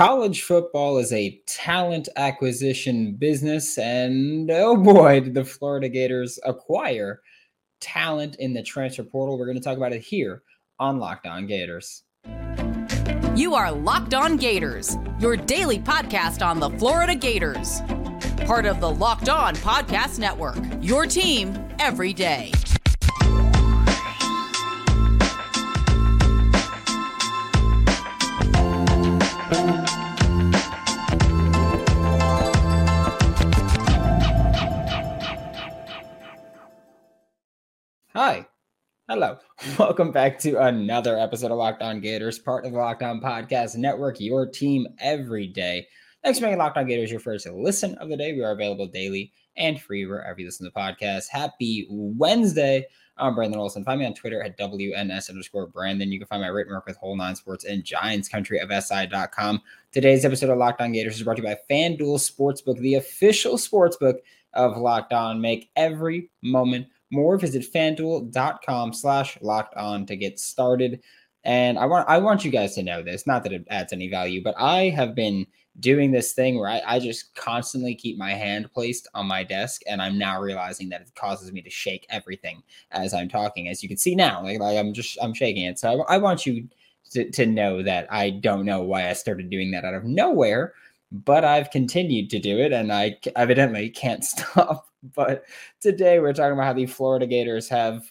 college football is a talent acquisition business, and oh boy, did the Florida Gators acquire talent in the transfer portal. We're going to talk about it here on Locked On Gators. You are Locked On Gators, your daily podcast on the Florida Gators. Part of the Locked On Podcast Network, your team every day. Hi. Hello. Welcome back to another episode of Locked On Gators, part of the Locked On Podcast Network, your team every day. Thanks for making Locked On Gators your first listen of the day. We are available daily and free wherever you listen to the podcast. Happy Wednesday. I'm Brandon Olson. Find me on Twitter at WNS underscore Brandon. You can find my written work with Whole Nine Sports and Giants Country of SI.com. Today's episode of Locked On Gators is brought to you by FanDuel Sportsbook, the official sportsbook of Locked On. Make every moment more, visit fanduel.com slash locked on to get started. And I want I want you guys to know this, not that it adds any value, but I have been doing this thing where I, I just constantly keep my hand placed on my desk and I'm now realizing that it causes me to shake everything as I'm talking. As you can see now, like, like I'm just I'm shaking it. So I, I want you to, to know that I don't know why I started doing that out of nowhere, but I've continued to do it and I evidently can't stop. But today we're talking about how the Florida Gators have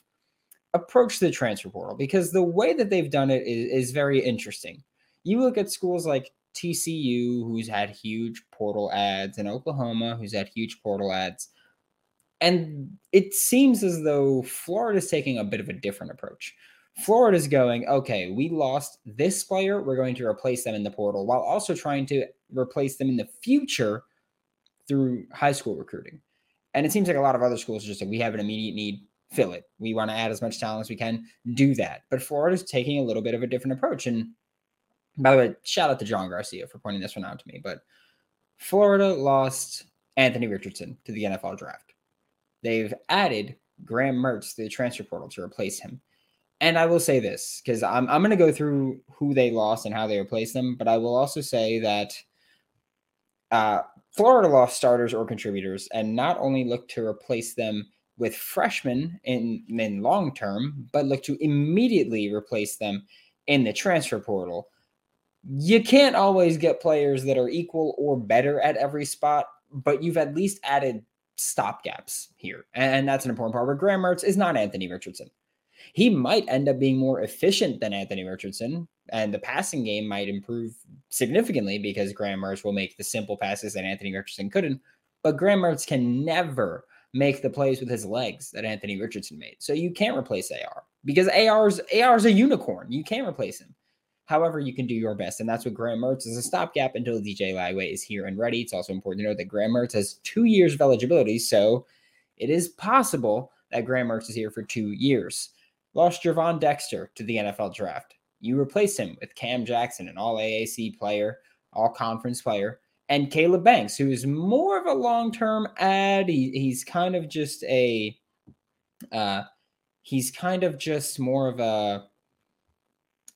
approached the transfer portal because the way that they've done it is, is very interesting. You look at schools like TCU, who's had huge portal adds, and Oklahoma, who's had huge portal adds. And it seems as though Florida's taking a bit of a different approach. Florida's going, okay, we lost this player. We're going to replace them in the portal while also trying to replace them in the future through high school recruiting. And it seems like a lot of other schools are just like we have an immediate need, fill it. We want to add as much talent as we can, do that. But Florida's taking a little bit of a different approach. And by the way, shout out to John Garcia for pointing this one out to me. But Florida lost Anthony Richardson to the NFL draft. They've added Graham Mertz to the transfer portal to replace him. And I will say this because I'm, I'm going to go through who they lost and how they replaced them. But I will also say that uh, Florida lost starters or contributors and not only look to replace them with freshmen in, in long term, but look to immediately replace them in the transfer portal. You can't always get players that are equal or better at every spot, but you've at least added stopgaps here. And that's an important part where Graham Mertz is not Anthony Richardson. He might end up being more efficient than Anthony Richardson, and the passing game might improve significantly because Graham Mertz will make the simple passes that Anthony Richardson couldn't. But Graham Mertz can never make the plays with his legs that Anthony Richardson made. So you can't replace AR because AR's AR's a unicorn. You can't replace him. However, you can do your best, and that's what Graham Mertz is a stopgap until DJ Lagway is here and ready. It's also important to note that Graham Mertz has two years of eligibility, so it is possible that Graham Mertz is here for two years. Lost Gervon Dexter to the NFL draft. You replace him with Cam Jackson, an all AAC player, all conference player, and Caleb Banks, who is more of a long term add. He, he's kind of just a, uh, he's kind of just more of a,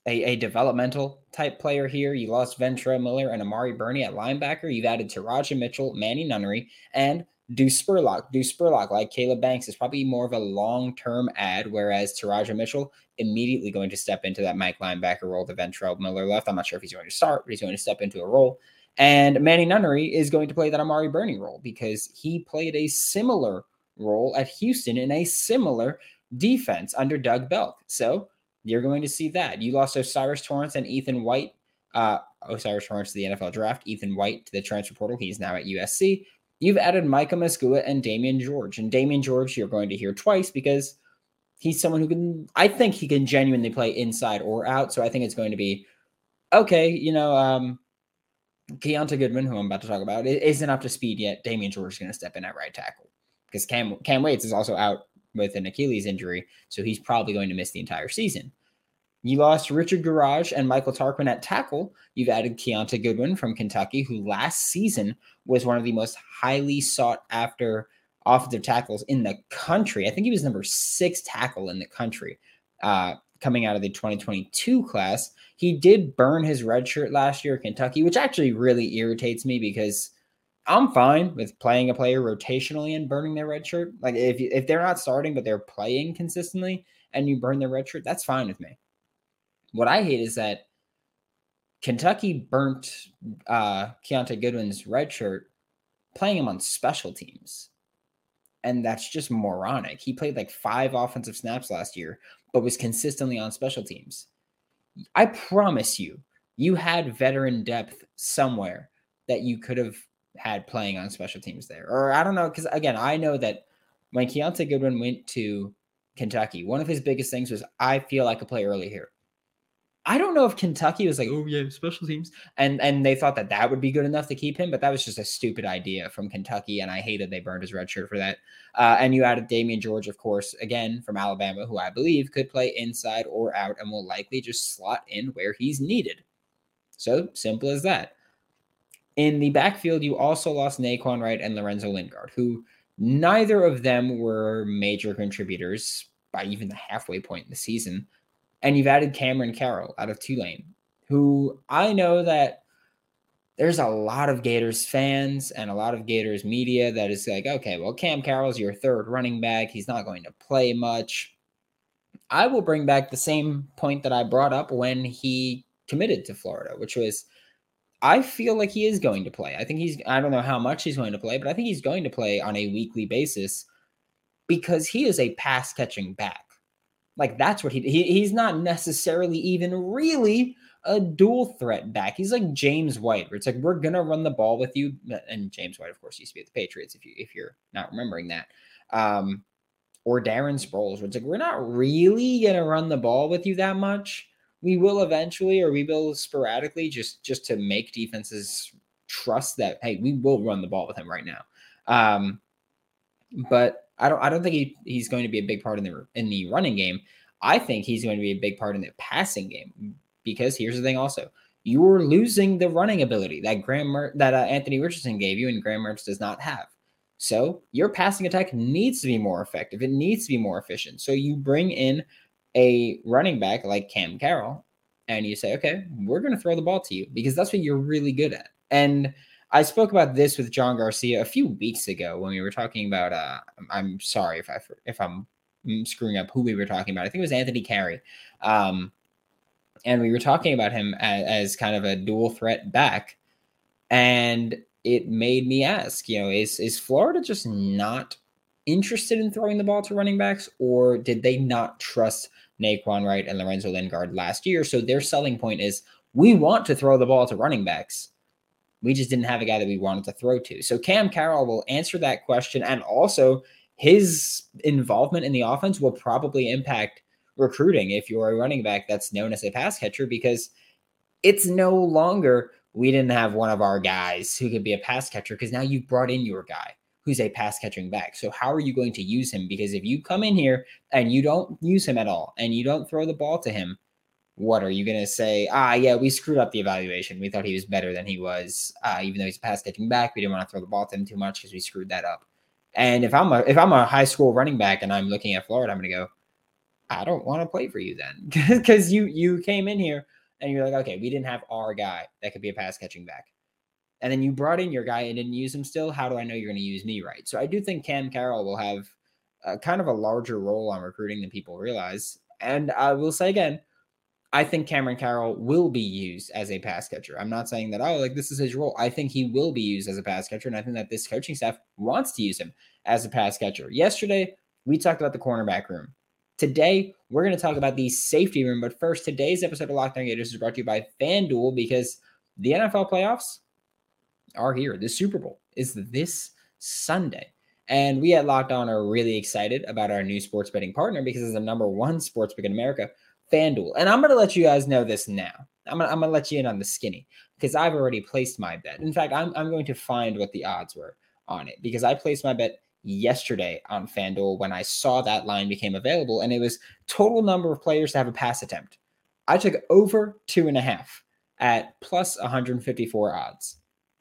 a, a developmental type player here. You lost Ventrell Miller and Amari Burney at linebacker. You've added Teradja Mitchell, Manny Nunnery, and Deuce Spurlock. Deuce Spurlock, like Caleb Banks, is probably more of a long term add, whereas Teradja Mitchell immediately going to step into that Mike linebacker role that Ventrell Miller left. I'm not sure if he's going to start, but he's going to step into a role. And Manny Nunnery is going to play that Amari Burney role because he played a similar role at Houston in a similar defense under Doug Belk. So you're going to see that. You lost O'Cyrus Torrence and Ethan White. Uh, O'Cyrus Torrence to the NFL draft, Ethan White to the transfer portal. He's now at USC. You've added Micah Mazzccua and Damieon George. And Damieon George, you're going to hear twice because he's someone who can, I think he can genuinely play inside or out. So I think it's going to be okay. You know, um, Kiyaunta Goodwin, who I'm about to talk about, isn't up to speed yet. Damieon George is going to step in at right tackle because Cam, Cam Waites is also out with an Achilles injury. So he's probably going to miss the entire season. You lost Richard Gouraige and Michael Tarquin at tackle. You've added Kiyaunta Goodwin from Kentucky, who last season was one of the most highly sought after offensive tackles in the country. I think he was number six tackle in the country uh, coming out of the 2022 class. He did burn his red shirt last year at Kentucky, which actually really irritates me because I'm fine with playing a player rotationally and burning their red shirt. Like if if they're not starting but they're playing consistently and you burn their red shirt, that's fine with me. What I hate is that Kentucky burnt uh Kiyaunta Goodwin's red shirt playing him on special teams. And that's just moronic. He played like five offensive snaps last year, but was consistently on special teams. I promise you, you had veteran depth somewhere that you could have had playing on special teams there. Or I don't know, because again, I know that when Kiyaunta Goodwin went to Kentucky, one of his biggest things was I feel like I could play early here. I don't know if Kentucky was like, oh yeah, special teams, and and they thought that that would be good enough to keep him, but that was just a stupid idea from Kentucky, and I hated they burned his red shirt for that. Uh, and you added Damieon George, of course, again from Alabama, who I believe could play inside or out, and will likely just slot in where he's needed. So simple as that. In the backfield, you also lost Nay'Quan Wright and Lorenzo Lingard, who neither of them were major contributors by even the halfway point in the season. And you've added Cameron Carroll out of Tulane, who I know that there's a lot of Gators fans and a lot of Gators media that is like, okay, well, Cam Carroll's your third running back. He's not going to play much. I will bring back the same point that I brought up when he committed to Florida, which was I feel like he is going to play. I think he's, I don't know how much he's going to play, but I think he's going to play on a weekly basis because he is a pass catching back. Like that's what he, he he's not necessarily even really a dual threat back. He's like James White, where it's like we're gonna run the ball with you. And James White, of course, used to be at the Patriots. If you if you're not remembering that, um, or Darren Sproles, where it's like we're not really gonna run the ball with you that much we will eventually or we will sporadically just just to make defenses trust that hey we will run the ball with him right now um but i don't i don't think he, he's going to be a big part in the in the running game. I think he's going to be a big part in the passing game because here's the thing also. You're losing the running ability that graham Mer- that uh, anthony richardson gave you and graham mertz does not have. So your passing attack needs to be more effective. It needs to be more efficient. So you bring in a running back like Cam Carroll and you say, okay, we're going to throw the ball to you because that's what you're really good at. And I spoke about this with John Garcia a few weeks ago when we were talking about. Uh, I'm sorry if I if I'm screwing up who we were talking about. I think it was Anthony Carey, um, and we were talking about him as, as kind of a dual threat back, and it made me ask, you know, is is Florida just not interested in throwing the ball to running backs, or did they not trust Nay'Quan Wright and Lorenzo Lingard last year. So their selling point is we want to throw the ball to running backs. We just didn't have a guy that we wanted to throw to. So Cam Carroll will answer that question. And also, his involvement in the offense will probably impact recruiting if you're a running back that's known as a pass catcher because it's no longer we didn't have one of our guys who could be a pass catcher because now you've brought in your guy who's a pass catching back. So how are you going to use him? Because if you come in here and you don't use him at all and you don't throw the ball to him, what are you going to say? Ah, yeah, we screwed up the evaluation. We thought he was better than he was, uh, even though he's a pass catching back. We didn't want to throw the ball to him too much because we screwed that up. And if I'm a if I'm a high school running back and I'm looking at Florida, I'm going to go, I don't want to play for you then because you you came in here and you're like, okay, we didn't have our guy that could be a pass catching back and then you brought in your guy and didn't use him still, how do I know you're going to use me right? So I do think Cam Carroll will have a, kind of a larger role on recruiting than people realize. And I will say again, I think Cameron Carroll will be used as a pass catcher. I'm not saying that, oh, like this is his role. I think he will be used as a pass catcher. And I think that this coaching staff wants to use him as a pass catcher. Yesterday, we talked about the cornerback room. Today, we're going to talk about the safety room. But first, today's episode of Locked On Gators is brought to you by FanDuel because the NFL playoffs are here. The Super Bowl is this Sunday. And we at Locked On are really excited about our new sports betting partner because it's the number one sports book in America, FanDuel. And I'm going to let you guys know this now. I'm going to let you in on the skinny because I've already placed my bet. In fact, I'm, I'm going to find what the odds were on it because I placed my bet yesterday on FanDuel when I saw that line became available and it was total number of players to have a pass attempt. I took over two and a half at plus 154 odds.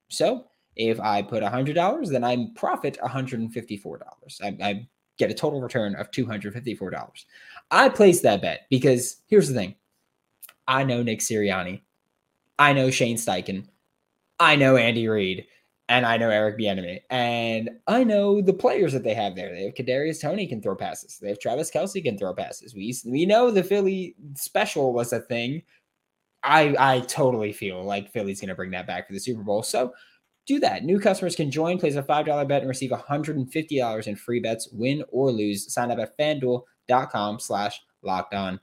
So if I put $100, then I profit $154. I, I get a total return of $254. I placed that bet because here's the thing I know Nick Sirianni, I know Shane Steichen, I know Andy Reid, and I know Eric Bieniemy, and I know the players that they have there. They have Kadarius Toney can throw passes. They have Travis Kelce can throw passes. We we know the Philly special was a thing. I I totally feel like Philly's going to bring that back for the Super Bowl. So do that. New customers can join, place a $5 bet, and receive $150 in free bets, win or lose. Sign up at fanduel.com slash locked on.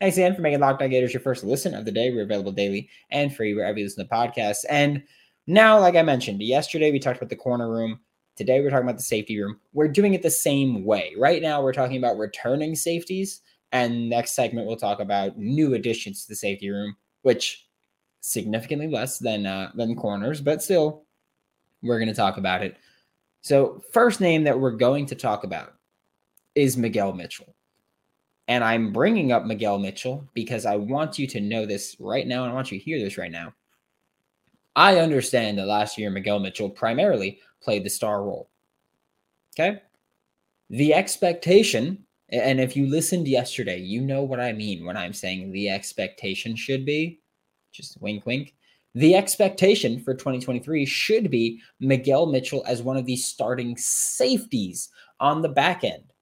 Thanks again for making Locked On Gators your first listen of the day. We're available daily and free wherever you listen to podcasts. And now, like I mentioned, yesterday we talked about the corner room. Today we're talking about the safety room. We're doing it the same way. Right now we're talking about returning safeties. And next segment we'll talk about new additions to the safety room, which significantly less than uh, than corners, but still we're going to talk about it. So, first name that we're going to talk about is Miguel Mitchell. And I'm bringing up Miguel Mitchell because I want you to know this right now and I want you to hear this right now. I understand that last year Miguel Mitchell primarily played the star role. Okay? The expectation, and if you listened yesterday, you know what I mean when I'm saying the expectation should be just wink, wink. The expectation for 2023 should be Miguel Mitchell as one of the starting safeties on the back end.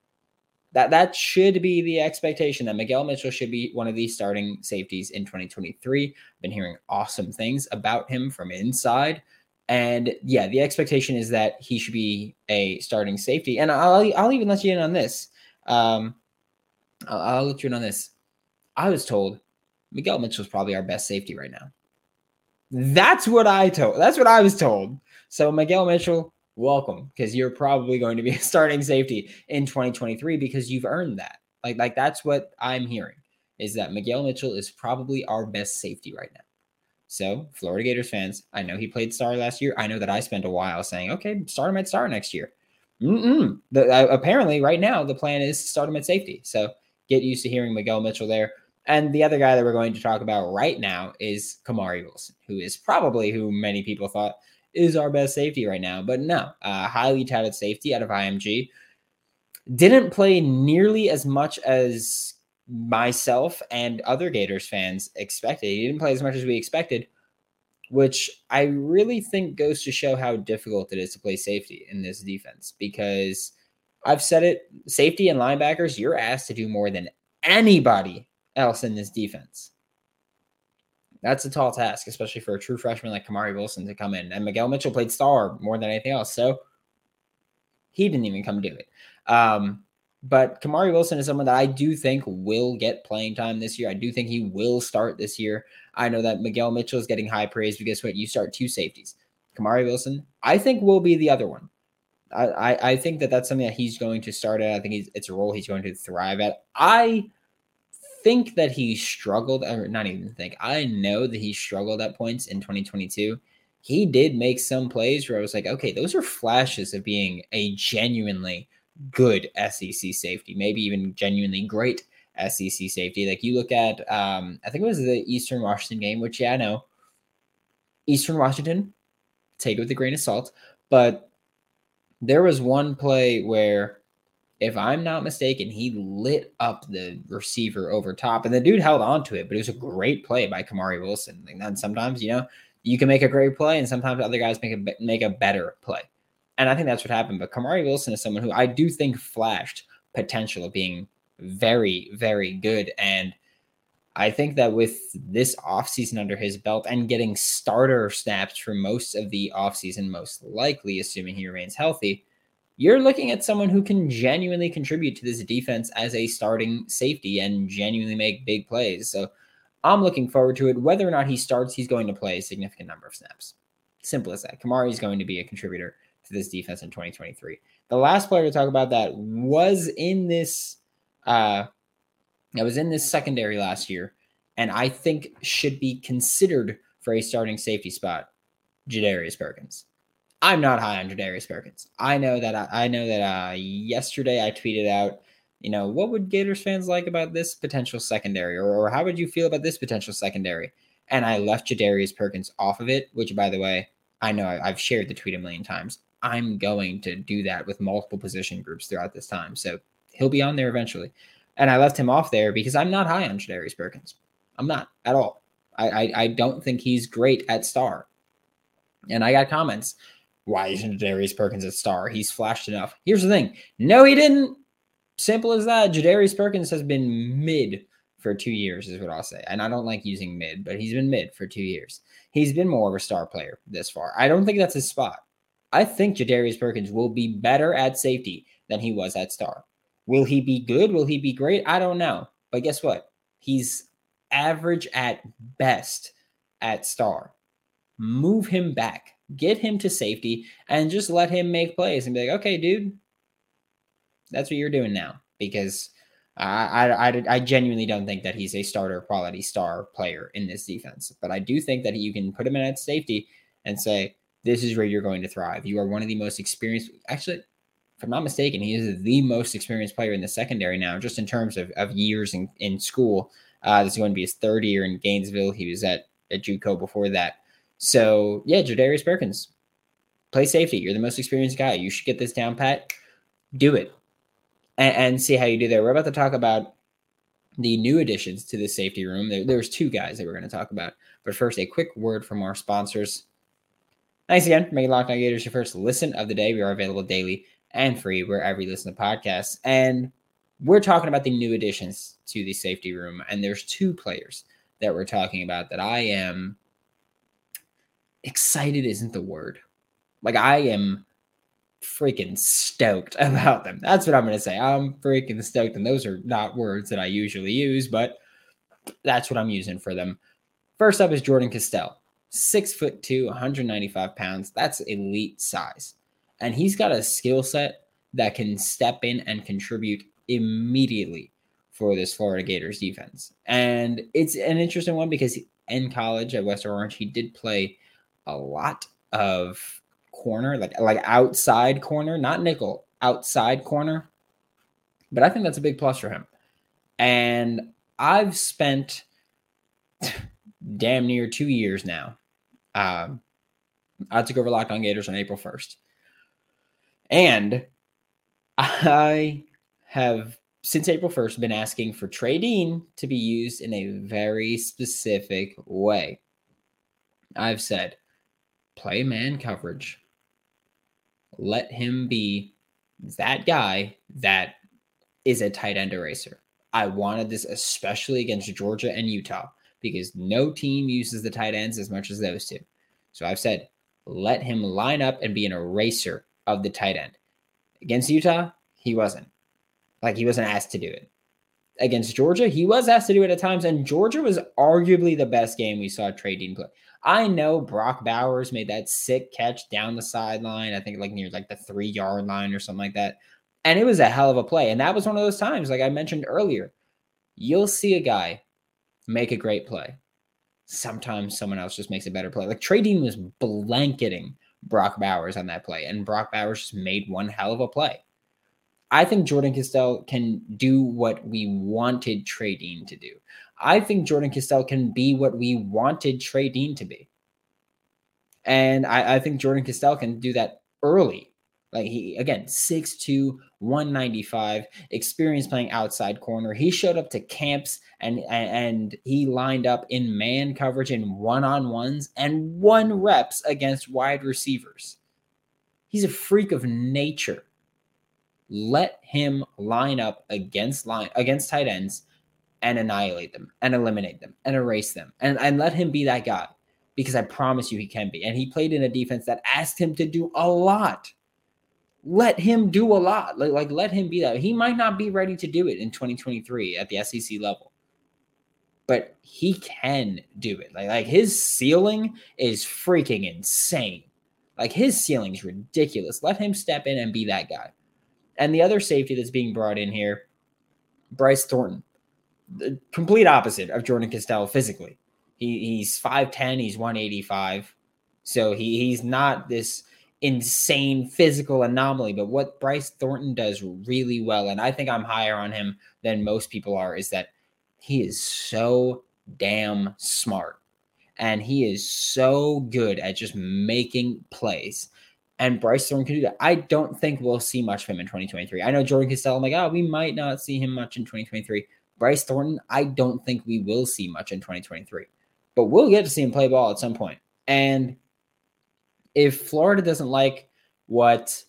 That that should be the expectation that Miguel Mitchell should be one of these starting safeties in 2023. I've Been hearing awesome things about him from inside. And yeah, the expectation is that he should be a starting safety. And I'll I'll even let you in on this. Um, I'll, I'll let you in on this. I was told Miguel Mitchell is probably our best safety right now. That's what I told. That's what I was told. So Miguel Mitchell, welcome because you're probably going to be a starting safety in 2023 because you've earned that. Like like that's what I'm hearing is that Miguel Mitchell is probably our best safety right now. So, Florida Gators fans, I know he played star last year. I know that I spent a while saying, okay, start him at star next year. The, uh, apparently, right now, the plan is start him at safety. So, get used to hearing Miguel Mitchell there. And the other guy that we're going to talk about right now is Kamari Wilson, who is probably who many people thought is our best safety right now. But no, uh, highly touted safety out of IMG. Didn't play nearly as much as myself and other Gators fans expected. He didn't play as much as we expected, which I really think goes to show how difficult it is to play safety in this defense because I've said it safety and linebackers, you're asked to do more than anybody else in this defense. That's a tall task, especially for a true freshman like Kamari Wilson to come in. And Miguel Mitchell played star more than anything else. So he didn't even come do it. Um, but Kamari Wilson is someone that I do think will get playing time this year. I do think he will start this year. I know that Miguel Mitchell is getting high praise because what you start two safeties. Kamari Wilson, I think will be the other one. I, I, I think that that's something that he's going to start at. I think he's, it's a role he's going to thrive at. I think that he struggled, or not even think, I know that he struggled at points in 2022. He did make some plays where I was like, okay, those are flashes of being a genuinely good SEC safety, maybe even genuinely great SEC safety. Like you look at, um, I think it was the Eastern Washington game, which, yeah, I know Eastern Washington, take it with a grain of salt, but there was one play where if I'm not mistaken, he lit up the receiver over top, and the dude held on to it. But it was a great play by Kamari Wilson. And sometimes, you know, you can make a great play, and sometimes other guys make a make a better play. And I think that's what happened. But Kamari Wilson is someone who I do think flashed potential of being very, very good. And I think that with this offseason under his belt and getting starter snaps for most of the offseason, most likely, assuming he remains healthy, you're looking at someone who can genuinely contribute to this defense as a starting safety and genuinely make big plays. So I'm looking forward to it. Whether or not he starts, he's going to play a significant number of snaps. Simple as that. Kamari is going to be a contributor to this defense in 2023. The last player to talk about that was in this uh that was in this secondary last year, and I think should be considered for a starting safety spot, Jadarius Perkins. I'm not high on Darius Perkins. I know that I, I know that uh, yesterday I tweeted out, you know, what would Gators fans like about this potential secondary, or, or how would you feel about this potential secondary? And I left Jadarius Perkins off of it, which, by the way, I know I, I've shared the tweet a million times. I'm going to do that with multiple position groups throughout this time. So he'll be on there eventually. And I left him off there because I'm not high on Jadarius Perkins. I'm not at all. I, I, I don't think he's great at star. And I got comments. Why isn't Darius Perkins a star? He's flashed enough. Here's the thing. No, he didn't. Simple as that. Jadarius Perkins has been mid for two years, is what I'll say. And I don't like using mid, but he's been mid for two years. He's been more of a star player this far. I don't think that's his spot. I think Jadarius Perkins will be better at safety than he was at star. Will he be good? Will he be great? I don't know. But guess what? He's average at best at star. Move him back, get him to safety, and just let him make plays and be like, okay, dude, that's what you're doing now. Because I, I, I genuinely don't think that he's a starter quality star player in this defense. But I do think that you can put him in at safety and say, this is where you're going to thrive. You are one of the most experienced. Actually, if I'm not mistaken, he is the most experienced player in the secondary now, just in terms of, of years in, in school. Uh, this is going to be his third year in Gainesville. He was at, at JUCO before that. So, yeah, Jadarius Perkins, play safety. You're the most experienced guy. You should get this down pat. Do it and, and see how you do there. We're about to talk about the new additions to the safety room. There, there's two guys that we're going to talk about. But first, a quick word from our sponsors. Thanks again for making Locked On Gators your first listen of the day. We are available daily and free wherever you listen to podcasts. And we're talking about the new additions to the safety room. And there's two players that we're talking about that I am excited isn't the word. Like I am freaking stoked about them. That's what I'm going to say. I'm freaking stoked. And those are not words that I usually use, but that's what I'm using for them. First up is Jordan Castell, six foot two, 195 pounds. That's elite size. And he's got a skill set that can step in and contribute immediately for this Florida Gators defense. And it's an interesting one because in college at West Orange, he did play a lot of corner, like like outside corner, not nickel, outside corner. But I think that's a big plus for him. And I've spent damn near two years now. Um, I took over Locked On Gators on April 1st. And I have since April 1st been asking for Dean to be used in a very specific way. I've said play man coverage let him be that guy that is a tight end eraser. I wanted this especially against Georgia and Utah because no team uses the tight ends as much as those two. So I've said, let him line up and be an eraser of the tight end. Against Utah, he wasn't. Like he wasn't asked to do it. Against Georgia, he was asked to do it at times, and Georgia was arguably the best game we saw Trey Dean play. I know Brock Bowers made that sick catch down the sideline. I think like near like the three yard line or something like that. And it was a hell of a play. And that was one of those times, like I mentioned earlier, you'll see a guy make a great play. Sometimes someone else just makes a better play. Like Trey Dean was blanketing Brock Bowers on that play, and Brock Bowers just made one hell of a play. I think Jordan Castell can do what we wanted Trey Dean to do. I think Jordan Castell can be what we wanted Trey Dean to be. And I, I think Jordan Castell can do that early. Like he again, 6'2, 195, experience playing outside corner. He showed up to camps and and he lined up in man coverage in one-on-ones and one reps against wide receivers. He's a freak of nature. Let him line up against line against tight ends and annihilate them and eliminate them and erase them and, and let him be that guy because I promise you he can be. And he played in a defense that asked him to do a lot. Let him do a lot. Like, like let him be that. He might not be ready to do it in 2023 at the SEC level. But he can do it. Like, like his ceiling is freaking insane. Like his ceiling is ridiculous. Let him step in and be that guy. And the other safety that's being brought in here, Bryce Thornton the complete opposite of Jordan Castell physically. He, he's 5'10, he's 185. So he, he's not this insane physical anomaly. But what Bryce Thornton does really well, and I think I'm higher on him than most people are, is that he is so damn smart. And he is so good at just making plays. And Bryce Thornton can do that. I don't think we'll see much of him in 2023. I know Jordan Castell, I'm like, oh, we might not see him much in 2023. Bryce Thornton, I don't think we will see much in 2023, but we'll get to see him play ball at some point. And if Florida doesn't like what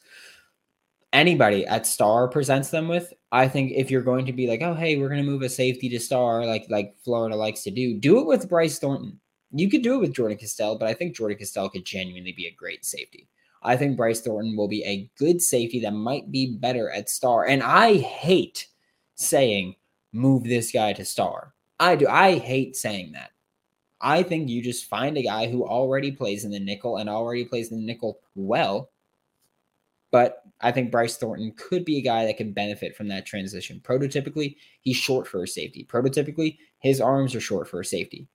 anybody at Star presents them with, I think if you're going to be like, oh hey, we're going to move a safety to Star, like like Florida likes to do, do it with Bryce Thornton. You could do it with Jordan Castell, but I think Jordan Castell could genuinely be a great safety. I think Bryce Thornton will be a good safety that might be better at Star. And I hate saying move this guy to Star. I do. I hate saying that. I think you just find a guy who already plays in the nickel and already plays in the nickel well. But I think Bryce Thornton could be a guy that can benefit from that transition. Prototypically, he's short for a safety. Prototypically, his arms are short for a safety.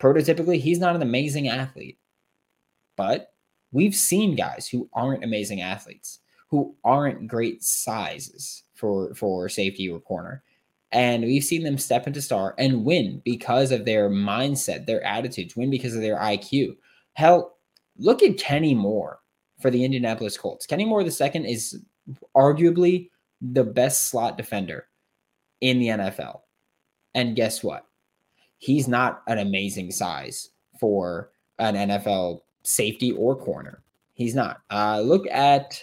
Prototypically, he's not an amazing athlete. But we've seen guys who aren't amazing athletes, who aren't great sizes for for safety or corner and we've seen them step into star and win because of their mindset, their attitudes, win because of their IQ. Hell, look at Kenny Moore for the Indianapolis Colts. Kenny Moore the second is arguably the best slot defender in the NFL. And guess what? He's not an amazing size for an NFL safety or corner. He's not. Uh, look at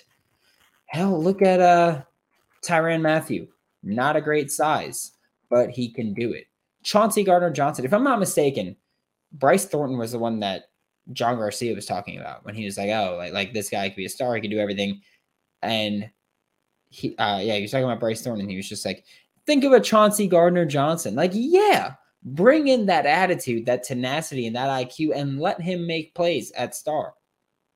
hell, look at uh Tyrann Mathieu. Not a great size, but he can do it. Chauncey Gardner Johnson, if I'm not mistaken, Bryce Thornton was the one that John Garcia was talking about when he was like, "Oh, like, like this guy could be a star, he could do everything," and he, uh, yeah, he was talking about Bryce Thornton. He was just like, "Think of a Chauncey Gardner Johnson, like, yeah, bring in that attitude, that tenacity, and that IQ, and let him make plays at star.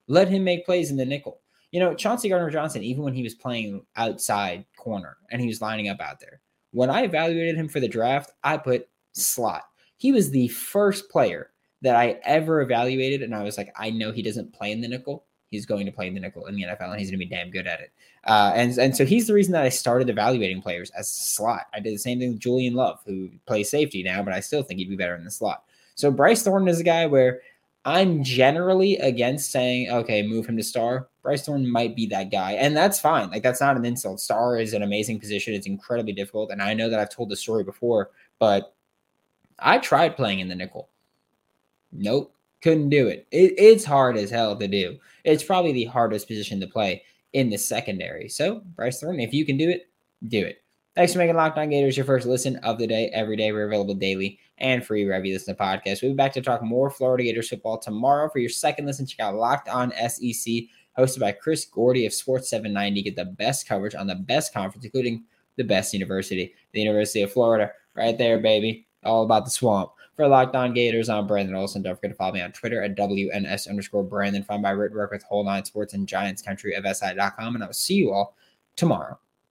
Let him make plays in the nickel you know, Chauncey Gardner Johnson, even when he was playing outside corner and he was lining up out there, when I evaluated him for the draft, I put slot. He was the first player that I ever evaluated, and I was like, I know he doesn't play in the nickel. He's going to play in the nickel in the NFL, and he's going to be damn good at it. Uh, and and so he's the reason that I started evaluating players as slot. I did the same thing with Julian Love, who plays safety now, but I still think he'd be better in the slot. So Bryce Thornton is a guy where I'm generally against saying, okay, move him to star. Bryce Thornton might be that guy. And that's fine. Like, that's not an insult. Star is an amazing position. It's incredibly difficult. And I know that I've told the story before, but I tried playing in the nickel. Nope. Couldn't do it. it. It's hard as hell to do. It's probably the hardest position to play in the secondary. So, Bryce Thornton, if you can do it, do it. Thanks for making Locked On Gators your first listen of the day. Every day, we're available daily and free wherever you listen to podcasts. We'll be back to talk more Florida Gators football tomorrow. For your second listen, check out Locked On SEC, hosted by Chris Gordy of Sports 790. Get the best coverage on the best conference, including the best university, the University of Florida. Right there, baby. All about the swamp. For Locked On Gators, I'm Brandon Olson. Don't forget to follow me on Twitter at WNS underscore Brandon. Find my written work with Whole Nine Sports and Giants Country of SI.com. And I will see you all tomorrow.